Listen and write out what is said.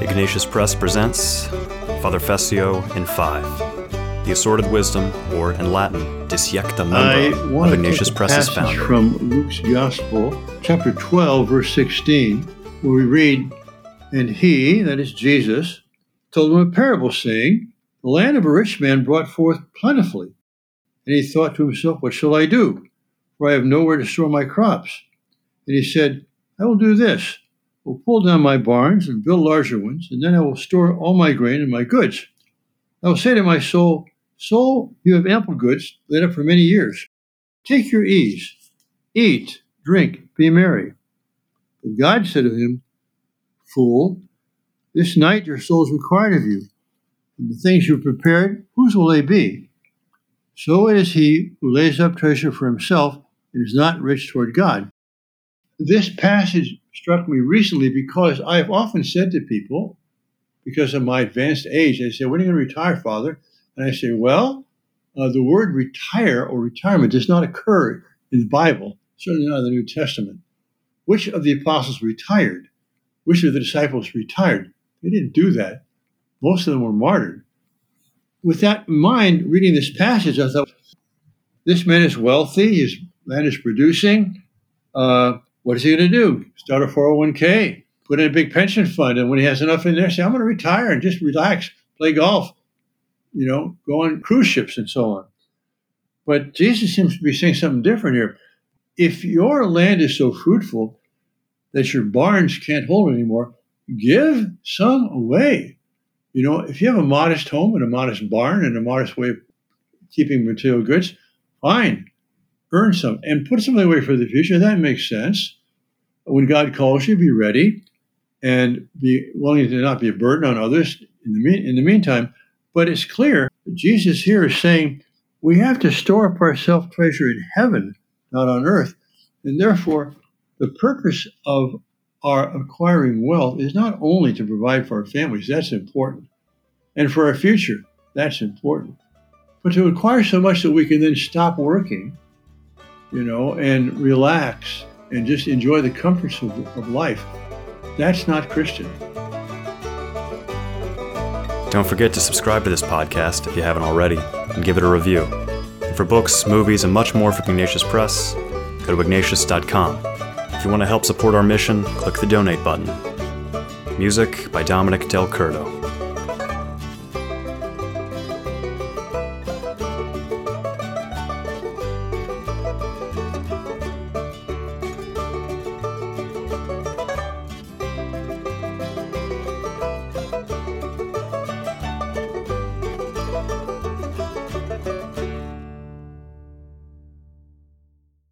Ignatius Press presents Father Fessio in Five, the assorted wisdom, or in Latin, Disjecta Membra, of Ignatius Press's passage founder. from Luke's Gospel, chapter 12, verse 16, where we read, And he, that is Jesus, told them a parable, saying, The land of a rich man brought forth plentifully. And he thought to himself, What shall I do? For I have nowhere to store my crops. And he said, I will do this. Will pull down my barns and build larger ones, and then I will store all my grain and my goods. I will say to my soul, Soul, you have ample goods laid up for many years. Take your ease, eat, drink, be merry. But God said to him, Fool, this night your soul is required of you, and the things you have prepared, whose will they be? So it is he who lays up treasure for himself and is not rich toward God. This passage struck me recently because I have often said to people, because of my advanced age, they say, When are you going to retire, Father? And I say, Well, uh, the word retire or retirement does not occur in the Bible, certainly not in the New Testament. Which of the apostles retired? Which of the disciples retired? They didn't do that. Most of them were martyred. With that in mind, reading this passage, I thought, this man is wealthy, his land is producing. Uh, what is he going to do? Start a 401k, put in a big pension fund, and when he has enough in there, say, I'm going to retire and just relax, play golf, you know, go on cruise ships and so on. But Jesus seems to be saying something different here. If your land is so fruitful that your barns can't hold anymore, give some away. You know, if you have a modest home and a modest barn and a modest way of keeping material goods, fine, earn some and put something away for the future. That makes sense. When God calls you, be ready and be willing to not be a burden on others in the, mean, in the meantime. But it's clear Jesus here is saying we have to store up our self treasure in heaven, not on earth. And therefore, the purpose of our acquiring wealth is not only to provide for our families, that's important, and for our future, that's important, but to acquire so much that we can then stop working, you know, and relax and just enjoy the comforts of, of life. That's not Christian. Don't forget to subscribe to this podcast if you haven't already, and give it a review. And for books, movies, and much more from Ignatius Press, go to ignatius.com. If you want to help support our mission, click the donate button. Music by Dominic Del Curto.